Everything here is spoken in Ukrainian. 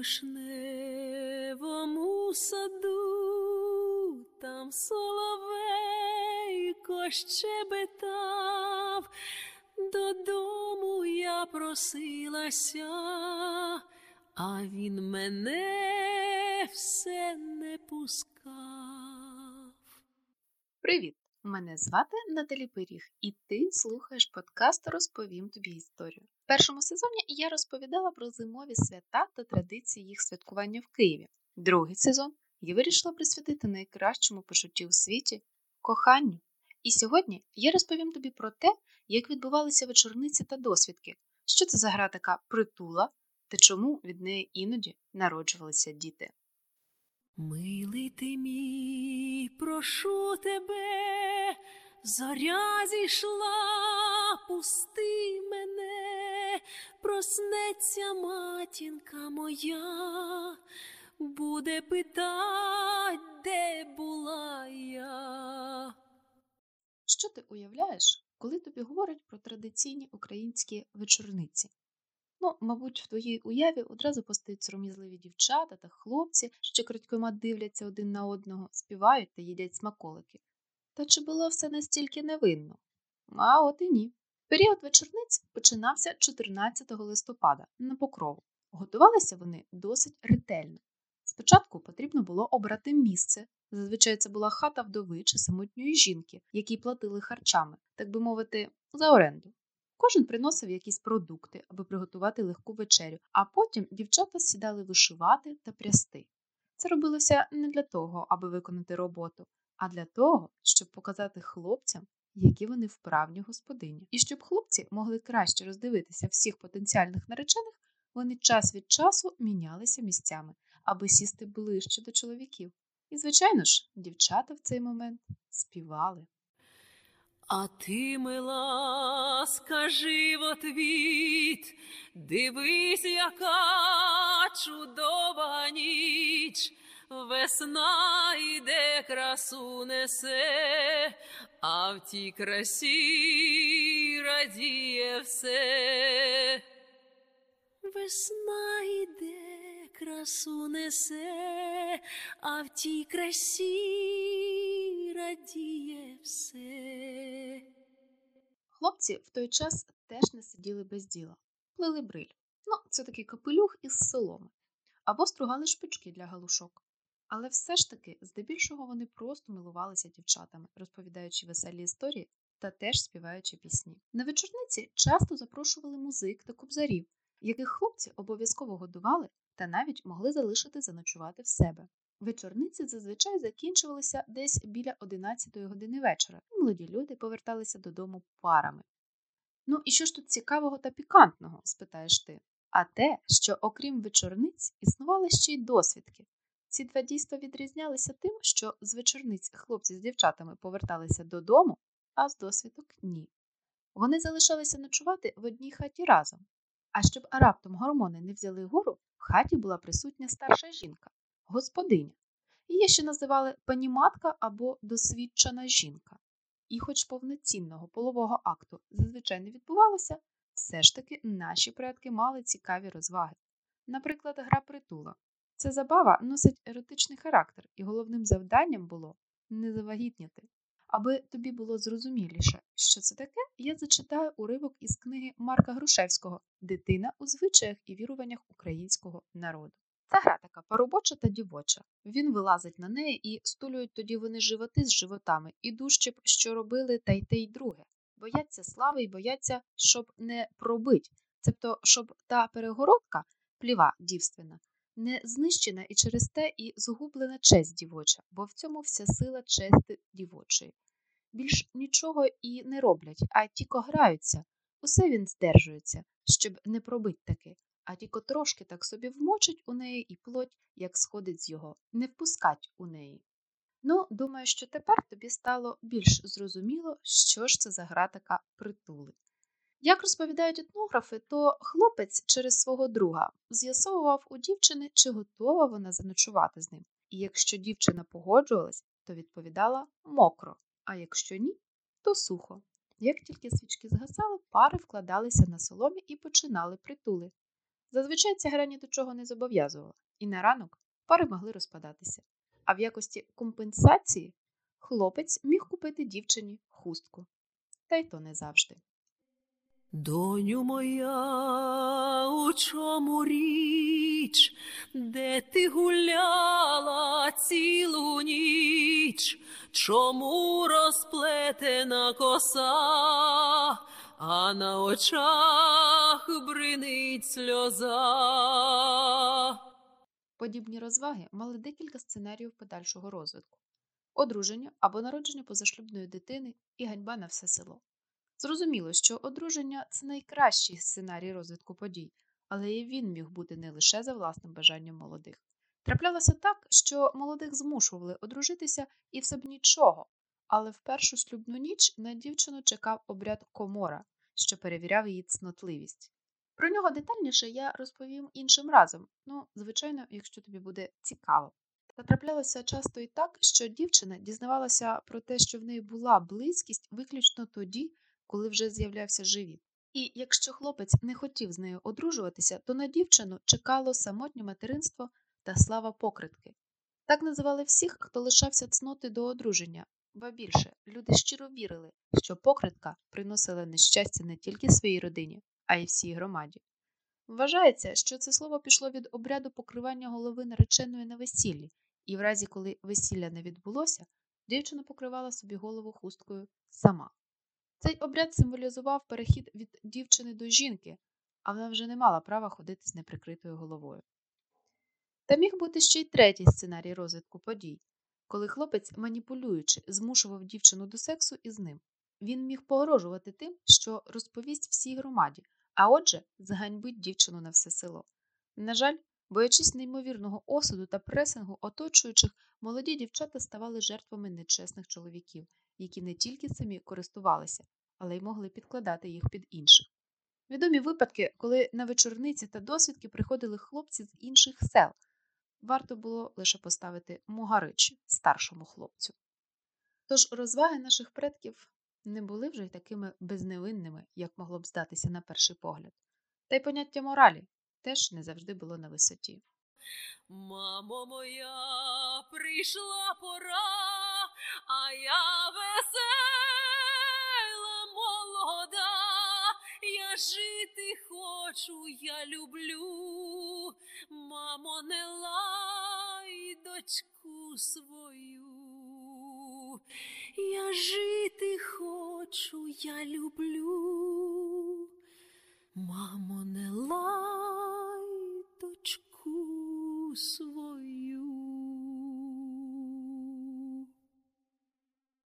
вишневому саду, там соловейко щебетав, додому я просилася, а він мене все не пускав. Привіт! Мене звати Наталі Пиріг, і ти слухаєш подкаст Розповім тобі історію. Першому сезоні я розповідала про зимові свята та традиції їх святкування в Києві. Другий сезон я вирішила присвятити найкращому почутті у світі коханню. І сьогодні я розповім тобі про те, як відбувалися вечорниці та досвідки, що це за гра така притула та чому від неї іноді народжувалися діти. Милий ти мій, прошу тебе, зоря зійшла, пусти мене, проснеться матінка моя, буде питать, де була я. Що ти уявляєш, коли тобі говорять про традиційні українські вечорниці? Ну, мабуть, в твоїй уяві одразу постають сором'язливі дівчата та хлопці, що крадькома дивляться один на одного, співають та їдять смаколики. Та чи було все настільки невинно? А от і ні. Період вечорниць починався 14 листопада на покрову. Готувалися вони досить ретельно. Спочатку потрібно було обрати місце. Зазвичай це була хата вдови чи самотньої жінки, якій платили харчами, так би мовити, за оренду. Кожен приносив якісь продукти, аби приготувати легку вечерю, а потім дівчата сідали вишивати та прясти. Це робилося не для того, аби виконати роботу, а для того, щоб показати хлопцям, які вони вправні господині. І щоб хлопці могли краще роздивитися всіх потенціальних наречених, вони час від часу мінялися місцями, аби сісти ближче до чоловіків. І, звичайно ж, дівчата в цей момент співали. А ти, мила, скажи в отвіт, дивись, яка чудова ніч, весна йде, красу несе, а в тій красі радіє все. Весна йде, красу несе, а в тій красі радіє все. Хлопці в той час теж не сиділи без діла, плели бриль. Ну, це такий капелюх із соломи, або стругали шпички для галушок. Але все ж таки, здебільшого, вони просто милувалися дівчатами, розповідаючи веселі історії та теж співаючи пісні. На вечорниці часто запрошували музик та кобзарів, яких хлопці обов'язково годували та навіть могли залишити заночувати в себе. Вечорниці зазвичай закінчувалися десь біля 11 години вечора, і молоді люди поверталися додому парами. Ну і що ж тут цікавого та пікантного, спитаєш ти? А те, що окрім вечорниць існували ще й досвідки. Ці два дійства відрізнялися тим, що з вечорниць хлопці з дівчатами поверталися додому, а з досвідок ні. Вони залишалися ночувати в одній хаті разом. А щоб раптом гормони не взяли гору, в хаті була присутня старша жінка, господиня. Її ще називали паніматка або досвідчена жінка. І, хоч повноцінного полового акту зазвичай не відбувалося, все ж таки наші предки мали цікаві розваги. Наприклад, гра притула. Ця забава носить еротичний характер, і головним завданням було не завагітніти. Аби тобі було зрозуміліше, що це таке, я зачитаю уривок із книги Марка Грушевського Дитина у звичаях і віруваннях українського народу. Ця гра така поробоча та дівоча. Він вилазить на неї і стулюють тоді вони животи з животами, і дужче б, що робили та й те й друге. Бояться слави і бояться, щоб не пробить, цебто, щоб та перегородка, пліва дівственна, не знищена і через те і згублена честь дівоча, бо в цьому вся сила чести дівочої. Більш нічого і не роблять, а тільки граються. Усе він здержується, щоб не пробить таки, а тільки трошки так собі вмочить у неї і плоть, як сходить з його, не впускать у неї. Ну, думаю, що тепер тобі стало більш зрозуміло, що ж це за гра така притули. Як розповідають етнографи, то хлопець через свого друга з'ясовував у дівчини, чи готова вона заночувати з ним. І якщо дівчина погоджувалась, то відповідала мокро, а якщо ні, то сухо. Як тільки свічки згасали, пари вкладалися на соломі і починали притули. Зазвичай ця гра ні до чого не зобов'язувала, і на ранок пари могли розпадатися. А в якості компенсації хлопець міг купити дівчині хустку. Та й то не завжди. Доню моя, у чому річ, де ти гуляла цілу ніч, чому розплетена коса, а на очах бринить сльоза. Подібні розваги мали декілька сценаріїв подальшого розвитку: одруження або народження позашлюбної дитини і ганьба на все село. Зрозуміло, що одруження це найкращий сценарій розвитку подій, але і він міг бути не лише за власним бажанням молодих. Траплялося так, що молодих змушували одружитися і все б нічого, але в першу шлюбну ніч на дівчину чекав обряд комора, що перевіряв її цнотливість. Про нього детальніше я розповім іншим разом, ну, звичайно, якщо тобі буде цікаво. Та траплялося часто і так, що дівчина дізнавалася про те, що в неї була близькість виключно тоді, коли вже з'являвся живіт. І якщо хлопець не хотів з нею одружуватися, то на дівчину чекало самотнє материнство та слава покритки. Так називали всіх, хто лишався цноти до одруження, ба більше люди щиро вірили, що покритка приносила нещастя не тільки своїй родині, а й всій громаді. Вважається, що це слово пішло від обряду покривання голови нареченої на весіллі, і в разі, коли весілля не відбулося, дівчина покривала собі голову хусткою сама. Цей обряд символізував перехід від дівчини до жінки, а вона вже не мала права ходити з неприкритою головою. Та міг бути ще й третій сценарій розвитку подій, коли хлопець, маніпулюючи, змушував дівчину до сексу із ним. Він міг погрожувати тим, що розповість всій громаді, а отже, зганьбить дівчину на все село. На жаль, боячись неймовірного осуду та пресингу оточуючих, молоді дівчата ставали жертвами нечесних чоловіків, які не тільки самі користувалися, але й могли підкладати їх під інших. Відомі випадки, коли на вечорниці та досвідки приходили хлопці з інших сел. Варто було лише поставити Мугарич старшому хлопцю. Тож розваги наших предків не були вже й такими безневинними, як могло б здатися на перший погляд, та й поняття моралі теж не завжди було на висоті. Мамо моя, прийшла пора, а я весела молода, я жити хочу, я люблю, мамо, не лай дочку свою. Я жити хочу, я люблю. Мамо, не лай дочку свою.